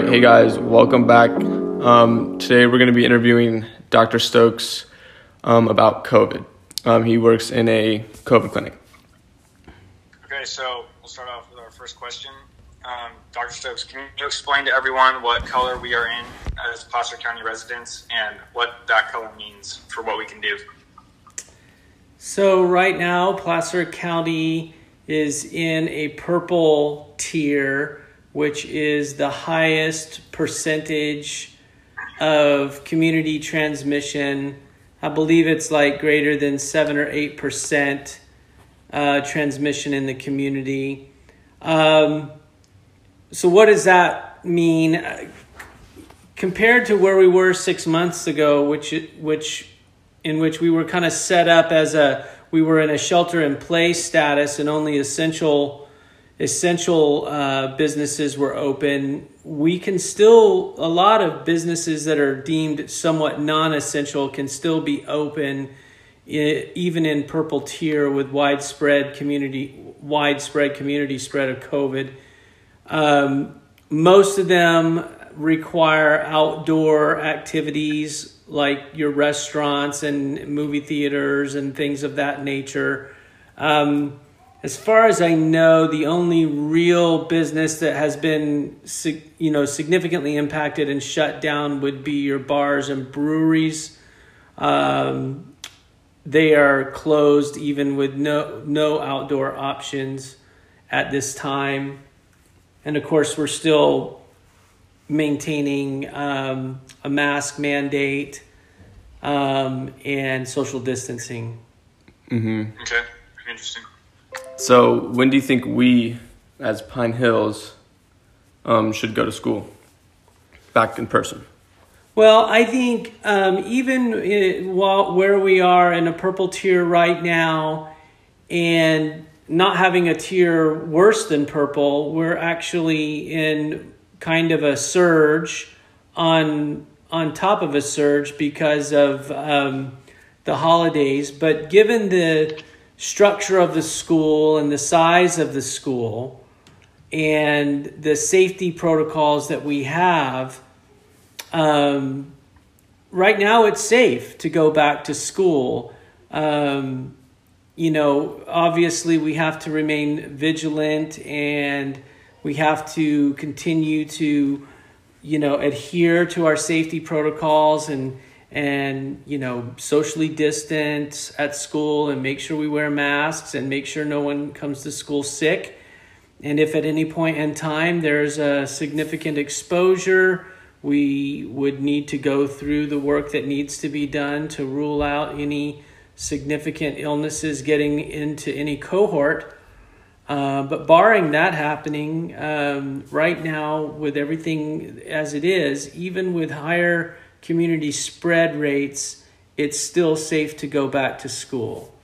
right, hey guys, welcome back. Um, today we're going to be interviewing Dr. Stokes um, about COVID. Um, he works in a COVID clinic. Okay, so we'll start off with our first question. Um, Dr. Stokes, can you explain to everyone what color we are in as Placer County residents and what that color means for what we can do? So, right now, Placer County is in a purple tier, which is the highest percentage of community transmission. I believe it's like greater than 7 or 8% uh, transmission in the community. Um, so, what does that mean? Uh, compared to where we were six months ago, which, which in which we were kind of set up as a we were in a shelter in place status and only essential essential uh, businesses were open we can still a lot of businesses that are deemed somewhat non-essential can still be open even in purple tier with widespread community widespread community spread of covid um, most of them require outdoor activities like your restaurants and movie theaters and things of that nature. Um, as far as I know, the only real business that has been, you know, significantly impacted and shut down would be your bars and breweries. Um, they are closed even with no no outdoor options at this time, and of course, we're still maintaining um, a mask mandate um, and social distancing. Mm-hmm. Okay, interesting. So, when do you think we, as Pine Hills, um, should go to school back in person? Well, I think um, even in, while, where we are in a purple tier right now, and not having a tier worse than purple, we're actually in kind of a surge on on top of a surge because of um, the holidays. But given the structure of the school and the size of the school and the safety protocols that we have, um, right now it's safe to go back to school. Um, you know, obviously we have to remain vigilant and we have to continue to, you know, adhere to our safety protocols and and you know socially distance at school and make sure we wear masks and make sure no one comes to school sick. And if at any point in time there's a significant exposure, we would need to go through the work that needs to be done to rule out any significant illnesses getting into any cohort uh, but barring that happening, um, right now, with everything as it is, even with higher community spread rates, it's still safe to go back to school.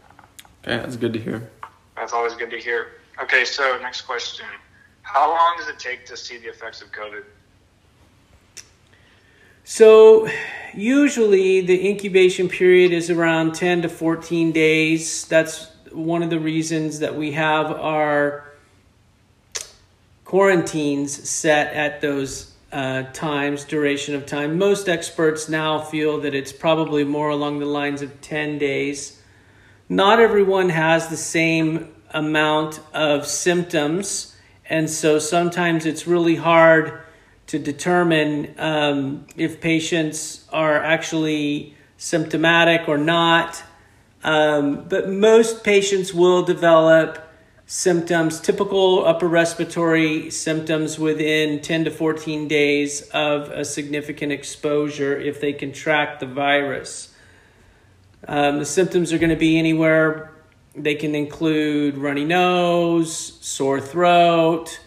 Okay, that's good to hear. That's always good to hear. Okay, so next question. How long does it take to see the effects of COVID? So, usually the incubation period is around 10 to 14 days. That's one of the reasons that we have our quarantines set at those uh, times, duration of time. Most experts now feel that it's probably more along the lines of 10 days. Not everyone has the same amount of symptoms, and so sometimes it's really hard to determine um, if patients are actually symptomatic or not. Um, but most patients will develop symptoms, typical upper respiratory symptoms within 10 to 14 days of a significant exposure if they contract the virus. Um, the symptoms are going to be anywhere, they can include runny nose, sore throat,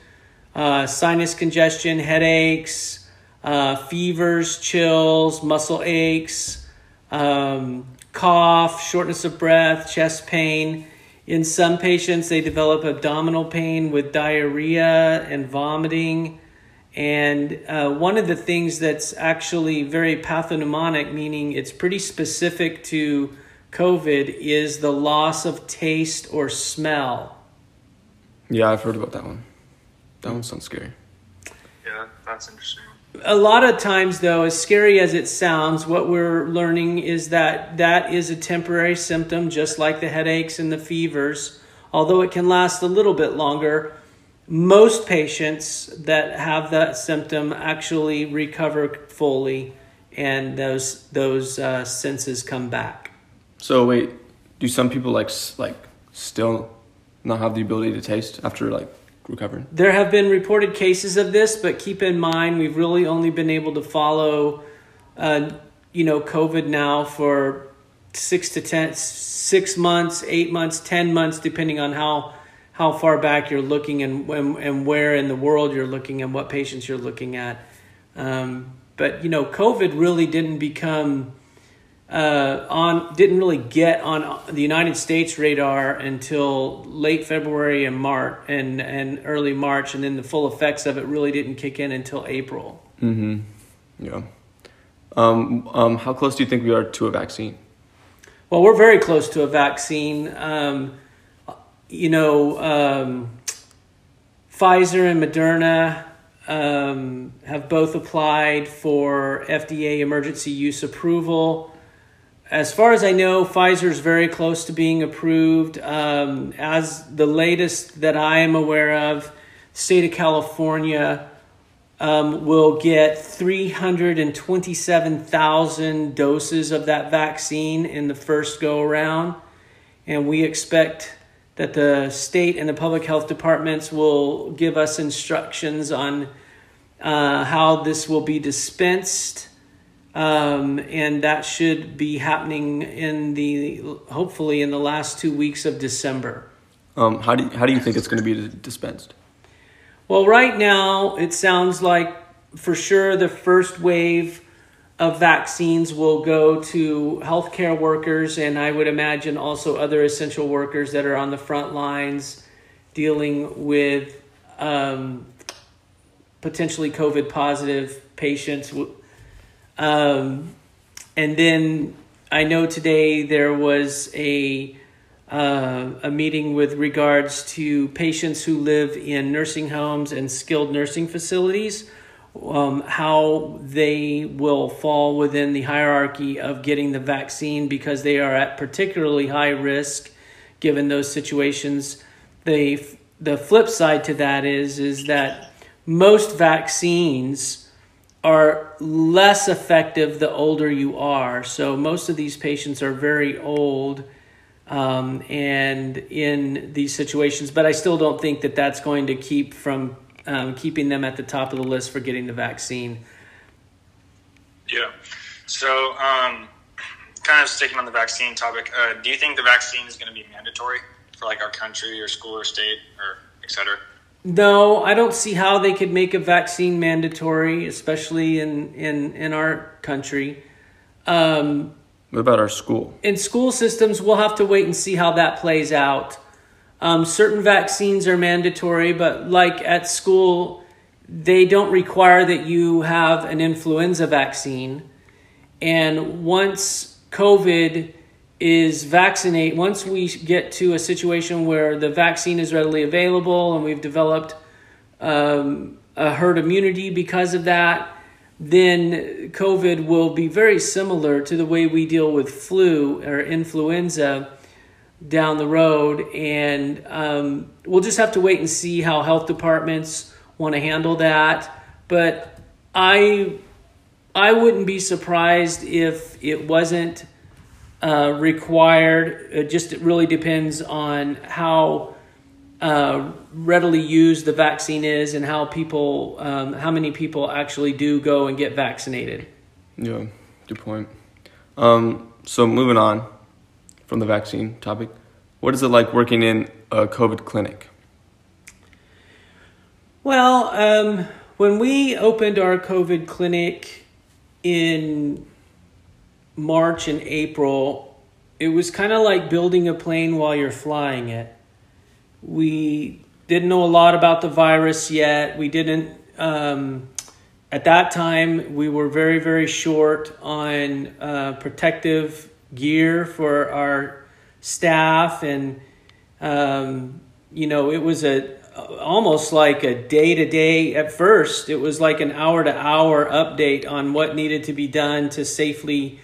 uh, sinus congestion, headaches, uh, fevers, chills, muscle aches. Um, cough, shortness of breath, chest pain. In some patients, they develop abdominal pain with diarrhea and vomiting. And uh, one of the things that's actually very pathognomonic, meaning it's pretty specific to COVID, is the loss of taste or smell. Yeah, I've heard about that one. That one sounds scary. Yeah, that's interesting. A lot of times, though, as scary as it sounds, what we're learning is that that is a temporary symptom, just like the headaches and the fevers. Although it can last a little bit longer, most patients that have that symptom actually recover fully, and those those uh, senses come back. So wait, do some people like like still not have the ability to taste after like recovering? There have been reported cases of this, but keep in mind we've really only been able to follow, uh, you know, COVID now for six to ten, six months, eight months, ten months, depending on how how far back you're looking and and, and where in the world you're looking and what patients you're looking at. Um, but you know, COVID really didn't become uh, on didn't really get on the United States radar until late February and March and and early March, and then the full effects of it really didn't kick in until April. Mm-hmm. Yeah. Um, um, how close do you think we are to a vaccine? Well, we're very close to a vaccine. Um, you know, um, Pfizer and Moderna um, have both applied for FDA emergency use approval as far as I know, Pfizer is very close to being approved. Um, as the latest that I am aware of, state of California um, will get 327,000 doses of that vaccine in the first go around. And we expect that the state and the public health departments will give us instructions on uh, how this will be dispensed um, and that should be happening in the hopefully in the last two weeks of December. Um, how do you, how do you think it's going to be dispensed? Well, right now it sounds like for sure the first wave of vaccines will go to healthcare workers, and I would imagine also other essential workers that are on the front lines dealing with um, potentially COVID positive patients um, and then I know today there was a uh, a meeting with regards to patients who live in nursing homes and skilled nursing facilities, um, how they will fall within the hierarchy of getting the vaccine because they are at particularly high risk given those situations. The the flip side to that is is that most vaccines are less effective the older you are. So most of these patients are very old um, and in these situations, but I still don't think that that's going to keep from um, keeping them at the top of the list for getting the vaccine. Yeah. So, um, kind of sticking on the vaccine topic, uh, do you think the vaccine is going to be mandatory for like our country or school or state or et cetera? No, I don't see how they could make a vaccine mandatory, especially in in in our country. Um, what about our school? In school systems, we'll have to wait and see how that plays out. Um, certain vaccines are mandatory, but like at school, they don't require that you have an influenza vaccine. And once COVID is vaccinate once we get to a situation where the vaccine is readily available and we've developed um, a herd immunity because of that then covid will be very similar to the way we deal with flu or influenza down the road. And um, we'll just have to wait and see how health departments want to handle that. But i i wouldn't be surprised if it wasn't uh, required. It just it really depends on how uh, readily used the vaccine is and how people, um, how many people actually do go and get vaccinated. Yeah, good point. Um, so moving on from the vaccine topic, what is it like working in a COVID clinic? Well, um, when we opened our COVID clinic in March and April, it was kind of like building a plane while you're flying it. We didn't know a lot about the virus yet. We didn't, um, at that time, we were very, very short on uh, protective gear for our staff. And, um, you know, it was a, almost like a day to day at first. It was like an hour to hour update on what needed to be done to safely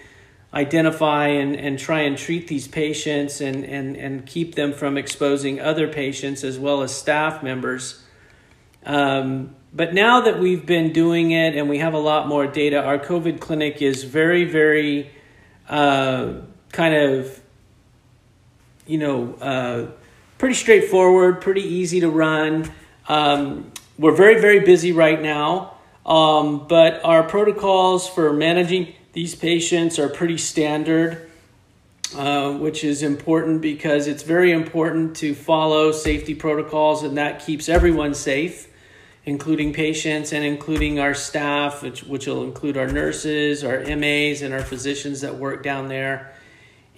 identify and, and try and treat these patients and, and, and keep them from exposing other patients as well as staff members. Um, but now that we've been doing it and we have a lot more data, our COVID clinic is very, very uh, kind of, you know, uh, pretty straightforward, pretty easy to run. Um, we're very, very busy right now, um, but our protocols for managing these patients are pretty standard, uh, which is important because it's very important to follow safety protocols, and that keeps everyone safe, including patients and including our staff, which, which will include our nurses, our MAs, and our physicians that work down there.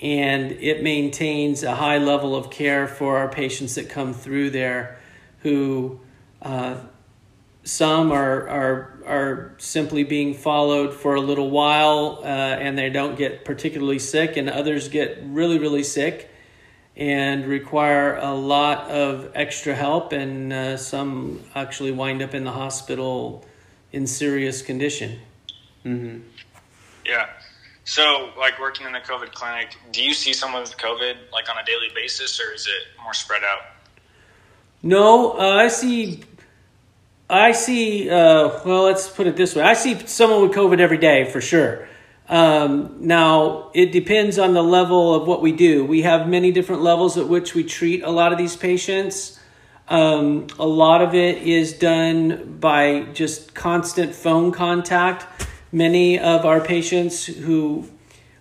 And it maintains a high level of care for our patients that come through there who uh, some are, are, are simply being followed for a little while uh, and they don't get particularly sick and others get really really sick and require a lot of extra help and uh, some actually wind up in the hospital in serious condition mm-hmm. yeah so, like working in the COVID clinic, do you see someone with COVID like on a daily basis, or is it more spread out? No, uh, I see. I see. Uh, well, let's put it this way: I see someone with COVID every day for sure. Um, now, it depends on the level of what we do. We have many different levels at which we treat a lot of these patients. Um, a lot of it is done by just constant phone contact many of our patients who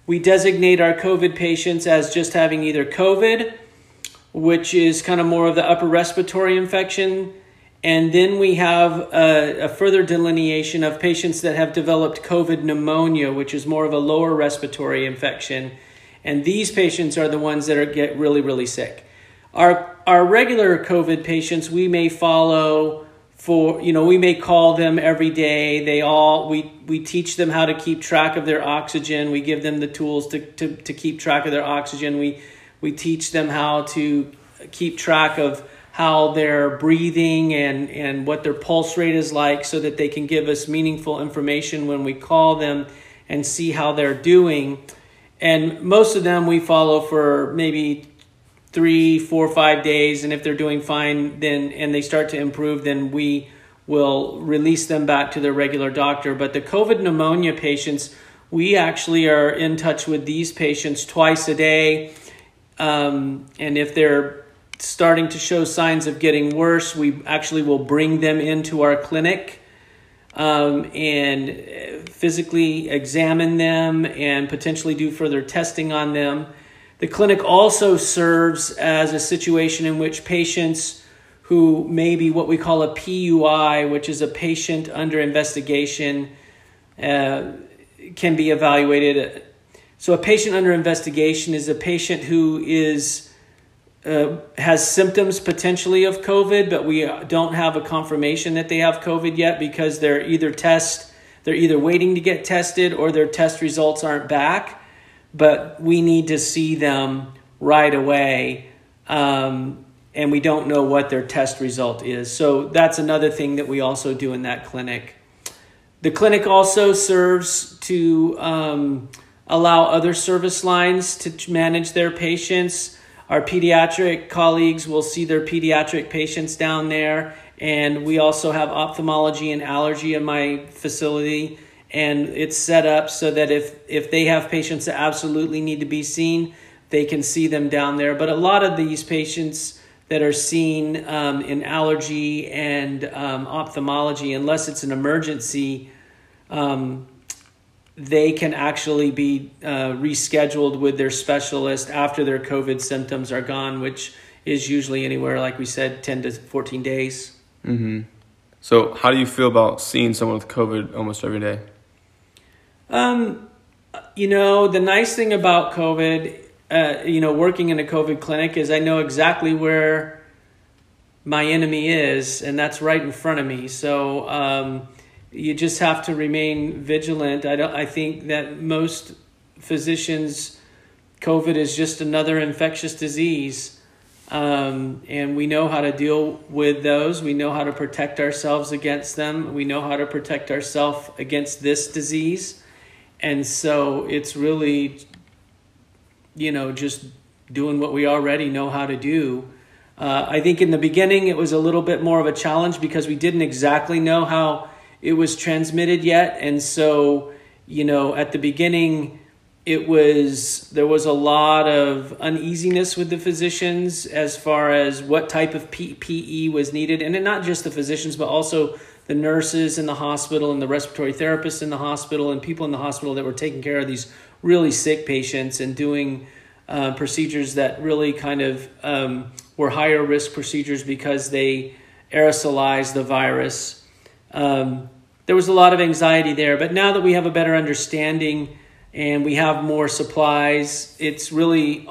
we designate our COVID patients as just having either COVID, which is kind of more of the upper respiratory infection, and then we have a, a, further delineation of patients that have developed COVID pneumonia, which is more of a lower respiratory infection. And these patients are the ones that are get really, really sick. Our, our regular COVID patients, we may follow for you know we may call them every day they all we we teach them how to keep track of their oxygen we give them the tools to, to, to keep track of their oxygen we we teach them how to keep track of how they're breathing and and what their pulse rate is like so that they can give us meaningful information when we call them and see how they're doing and most of them we follow for maybe three, four, five days, and if they're doing fine, then and they start to improve, then we will release them back to their regular doctor. But the COVID pneumonia patients, we actually are in touch with these patients twice a day, um, and if they're starting to show signs of getting worse, we actually will bring them into our clinic. Um, and physically examine them and potentially do further testing on them. The clinic also serves as a situation in which patients who may be what we call a PUI, which is a patient under investigation, uh, can be evaluated. So, a patient under investigation is a patient who is uh, has symptoms potentially of COVID, but we don't have a confirmation that they have COVID yet because they're either test they're either waiting to get tested or their test results aren't back but we need to see them right away. Um, and we don't know what their test result is. So that's another thing that we also do in that clinic. The clinic also serves to um, allow other service lines to manage their patients. Our pediatric colleagues will see their pediatric patients down there, and we also have ophthalmology and allergy in my facility and it's set up so that if if they have patients that absolutely need to be seen they can see them down there. But a lot of these patients that are seen um, in allergy and um, ophthalmology unless it's an emergency um, they can actually be uh, rescheduled with their specialist after their covid symptoms are gone which is usually anywhere like we said 10 to 14 days mm-hmm. so how do you feel about seeing someone with covid almost every day um, you know, the nice thing about COVID, uh, you know, working in a COVID clinic is I know exactly where my enemy is, and that's right in front of me. So um, you just have to remain vigilant. I don't. I think that most physicians, COVID is just another infectious disease. Um, and we know how to deal with those. We know how to protect ourselves against them. We know how to protect ourselves against this disease. And so it's really, you know, just doing what we already know how to do. Uh, I think in the beginning it was a little bit more of a challenge because we didn't exactly know how it was transmitted yet. And so, you know, at the beginning, it was there was a lot of uneasiness with the physicians as far as what type of PPE was needed, and not just the physicians, but also the nurses in the hospital and the respiratory therapists in the hospital and people in the hospital that were taking care of these really sick patients and doing uh, procedures that really kind of um, were higher risk procedures because they aerosolized the virus. Um, there was a lot of anxiety there, but now that we have a better understanding and we have more supplies. It's really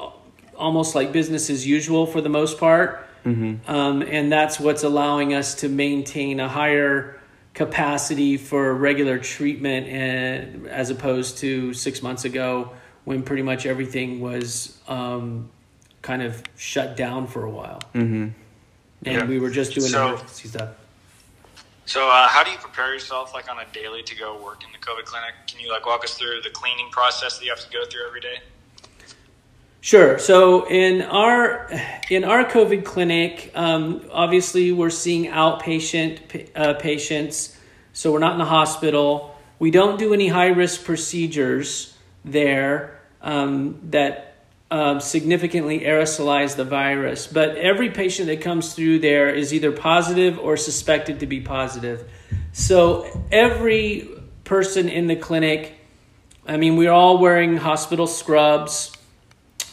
almost like business as usual for the most part. Mm-hmm. Um, and that's what's allowing us to maintain a higher capacity for regular treatment and, as opposed to six months ago when pretty much everything was um, kind of shut down for a while. Mm-hmm. And yeah. we were just doing so, emergency stuff. So, uh, how do you prepare yourself like on a daily to go work in the COVID clinic? Can you like walk us through the cleaning process that you have to go through every day? Sure. So in our in our COVID clinic, um, obviously we're seeing outpatient uh, patients, so we're not in the hospital. We don't do any high risk procedures there um, that um, significantly aerosolize the virus. But every patient that comes through there is either positive or suspected to be positive. So every person in the clinic, I mean, we're all wearing hospital scrubs.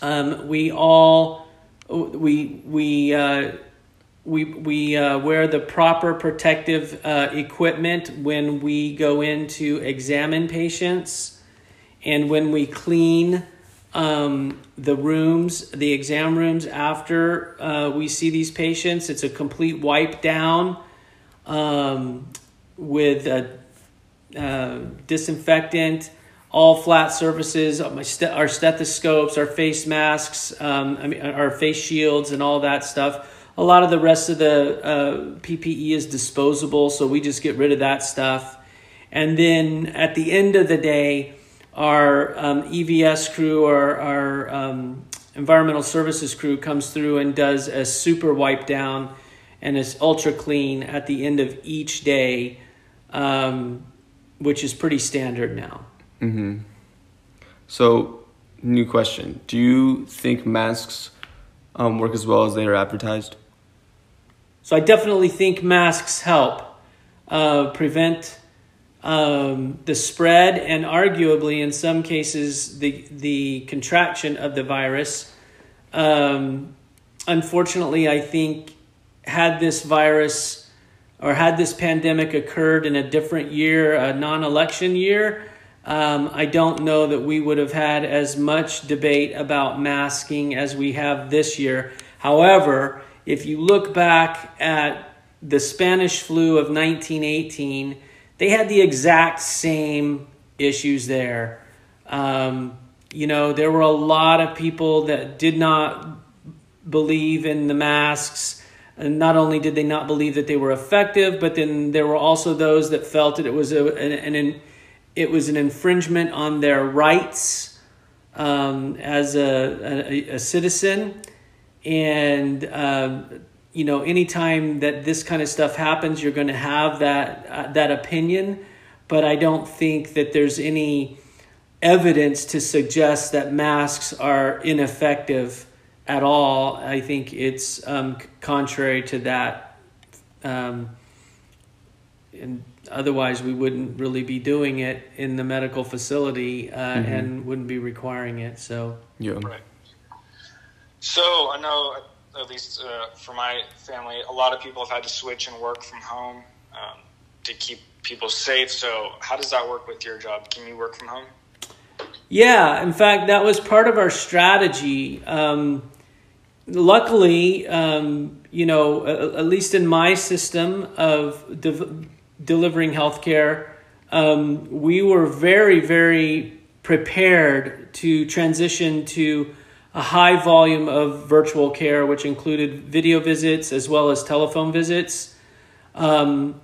Um, we all we we uh, we we uh, wear the proper protective uh, equipment when we go in to examine patients, and when we clean um, the rooms, the exam rooms after uh, we see these patients. It's a complete wipe down um, with a, uh, disinfectant, all flat surfaces, our stethoscopes, our face masks, um, I mean, our face shields, and all that stuff. A lot of the rest of the uh, PPE is disposable, so we just get rid of that stuff. And then at the end of the day, our um, EVS crew or our um, environmental services crew comes through and does a super wipe down and is ultra clean at the end of each day, um, which is pretty standard now. Mm-hmm. So, new question: Do you think masks um, work as well as they are advertised? So, I definitely think masks help uh, prevent um, the spread and arguably in some cases the the contraction of the virus. Um, unfortunately, I think had this virus or had this pandemic occurred in a different year, a non-election year, um, I don't know that we would have had as much debate about masking as we have this year. However, if you look back at the Spanish flu of 1918 they had the exact same issues there. Um, you know, there were a lot of people that did not believe in the masks. And not only did they not believe that they were effective, but then there were also those that felt that it was a, an, an it was an infringement on their rights um, as a, a, a, citizen. And um, you know, anytime that this kind of stuff happens, you're going to have that uh, that opinion. But I don't think that there's any evidence to suggest that masks are ineffective at all. I think it's um, contrary to that. Um, and otherwise, we wouldn't really be doing it in the medical facility uh, mm-hmm. and wouldn't be requiring it. So, yeah. Right. So I know at least uh, for my family, a lot of people have had to switch and work from home um, to keep people safe. So, how does that work with your job? Can you work from home? Yeah, in fact, that was part of our strategy. Um, luckily, um, you know, at least in my system of de- delivering healthcare, um, we were very, very prepared to transition to a high volume of virtual care, which included video visits as well as telephone visits. Um,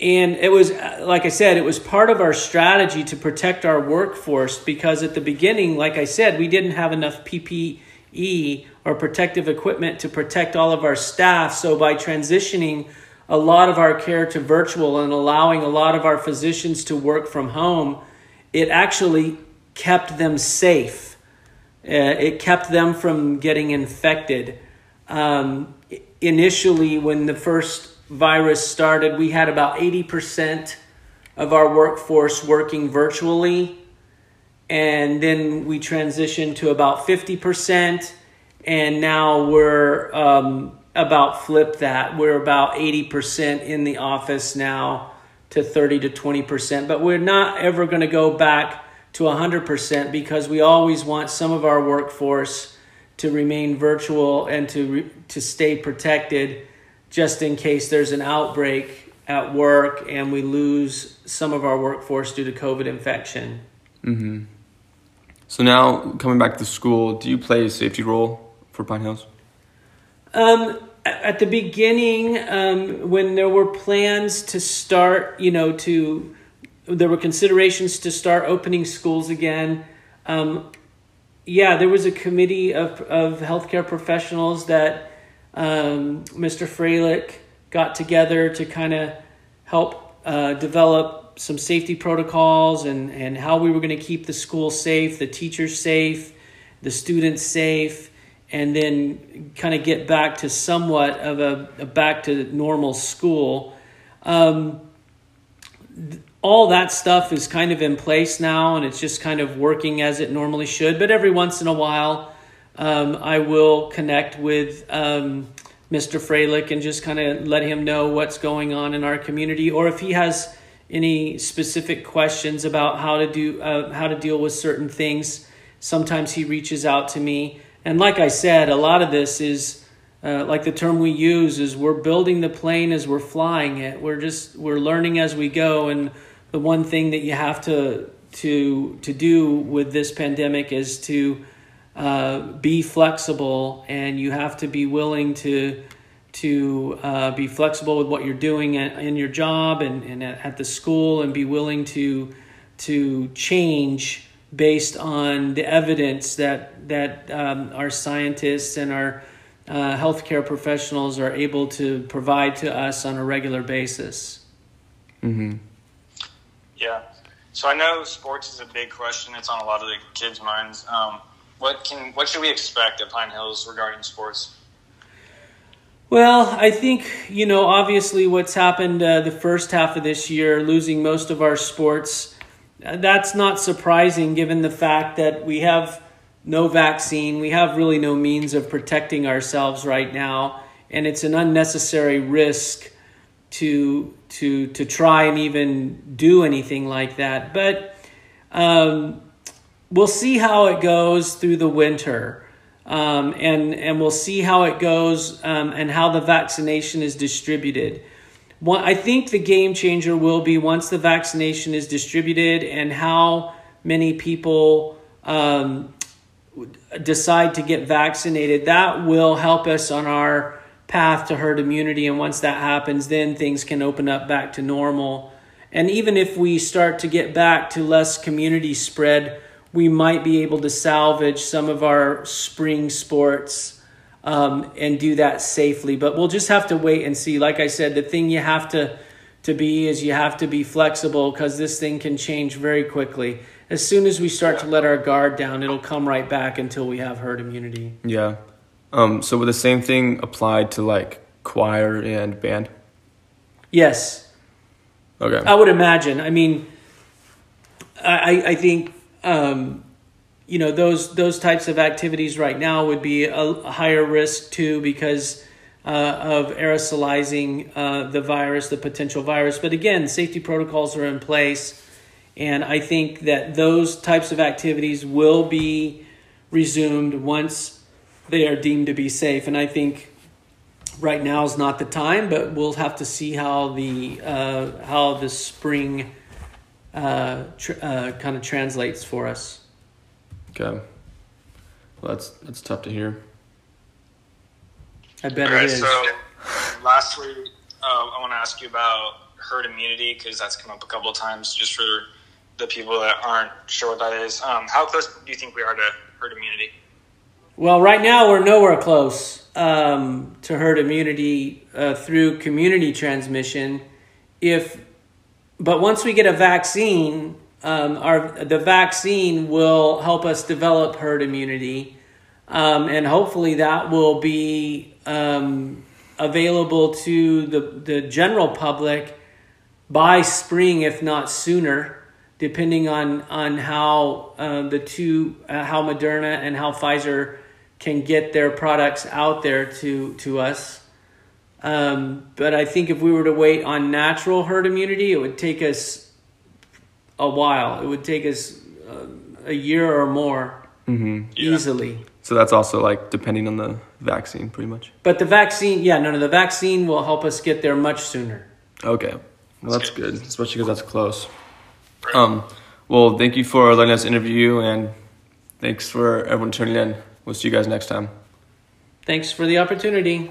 and it was, like I said, it was part of our strategy to protect our workforce because at the beginning, like I said, we didn't have enough PPE or protective equipment to protect all of our staff. So by transitioning a lot of our care to virtual and allowing a lot of our physicians to work from home, it actually kept them safe. Uh, it kept them from getting infected. Um, initially, when the first virus started, we had about 80% of our workforce working virtually. And then we transitioned to about 50%. And now we're um, about flip that. We're about 80% in the office now to 30 to 20%. But we're not ever going to go back to 100% because we always want some of our workforce to remain virtual and to, re- to stay protected just in case there's an outbreak at work and we lose some of our workforce due to COVID infection. Mm-hmm. So now coming back to school, do you play a safety role for Pine Hills? Um, at the beginning, um, when there were plans to start, you know, to there were considerations to start opening schools again. Um, yeah, there was a committee of of healthcare professionals that um, Mr. Freilich got together to kind of help uh, develop some safety protocols and, and how we were going to keep the school safe, the teachers safe, the students safe, and then kind of get back to somewhat of a, a back to normal school. Um, all that stuff is kind of in place now and it's just kind of working as it normally should. But every once in a while, um, I will connect with um, Mr. Freilich and just kind of let him know what's going on in our community, or if he has any specific questions about how to do uh, how to deal with certain things. Sometimes he reaches out to me, and like I said, a lot of this is uh, like the term we use is we're building the plane as we're flying it. We're just we're learning as we go, and the one thing that you have to to to do with this pandemic is to uh, be flexible and you have to be willing to to uh, be flexible with what you're doing at, in your job and, and at, at, the school and be willing to to change based on the evidence that that um, our scientists and our uh, healthcare professionals are able to provide to us on a regular basis. Mm-hmm. Yeah. So I know sports is a big question. It's on a lot of the kids' minds. Um, what can what should we expect at Pine Hills regarding sports? Well, I think you know obviously what's happened uh, the first half of this year, losing most of our sports. Uh, that's not surprising given the fact that we have no vaccine, we have really no means of protecting ourselves right now, and it's an unnecessary risk to to to try and even do anything like that. But um, we'll see how it goes through the winter. Um, and, and we'll see how it goes um, and how the vaccination is distributed. One, I think the game changer will be once the vaccination is distributed and how many people um, decide to get vaccinated. That will help us on our path to herd immunity. And once that happens, then things can open up back to normal. And even if we start to get back to less community spread, we might be able to salvage some of our spring sports um, and do that safely. But we'll just have to wait and see. Like I said, the thing you have to to be is you have to be flexible because this thing can change very quickly. As soon as we start to let our guard down, it'll come right back until we have herd immunity. Yeah. Um, so would the same thing apply to like choir and band? Yes. Okay. I would imagine. I mean, I I think um, you know those those types of activities right now would be a, a higher risk too because uh, of aerosolizing uh, the virus, the potential virus. But again, safety protocols are in place, and I think that those types of activities will be resumed once they are deemed to be safe. And I think right now is not the time, but we'll have to see how the uh, how the spring uh, tr- uh, kind of translates for us. Okay. Well, that's that's tough to hear. I bet Okay, it is. so lastly, uh, I want to ask you about herd immunity because that's come up a couple of times just for the people that aren't sure what that is. Um, how close do you think we are to herd immunity? Well, right now we're nowhere close um, to herd immunity uh, through community transmission. If, but once we get a vaccine, um, our the vaccine will help us develop herd immunity, um, and hopefully that will be um, available to the the general public by spring, if not sooner depending on on how uh, the two uh, how Moderna and how Pfizer can get their products out there to to us. Um, but I think if we were to wait on natural herd immunity, it would take us a while. It would take us uh, a year or more hmm Yeah. easily. So that's also like depending on the vaccine, pretty much. But the vaccine, yeah, no, no, the vaccine will help us get there much sooner. Okay, well that's That's good, especially because that's close. Right. Um, well, thank you for letting us interview you, and thanks for everyone tuning in. We'll see you guys next time. Thanks for the opportunity.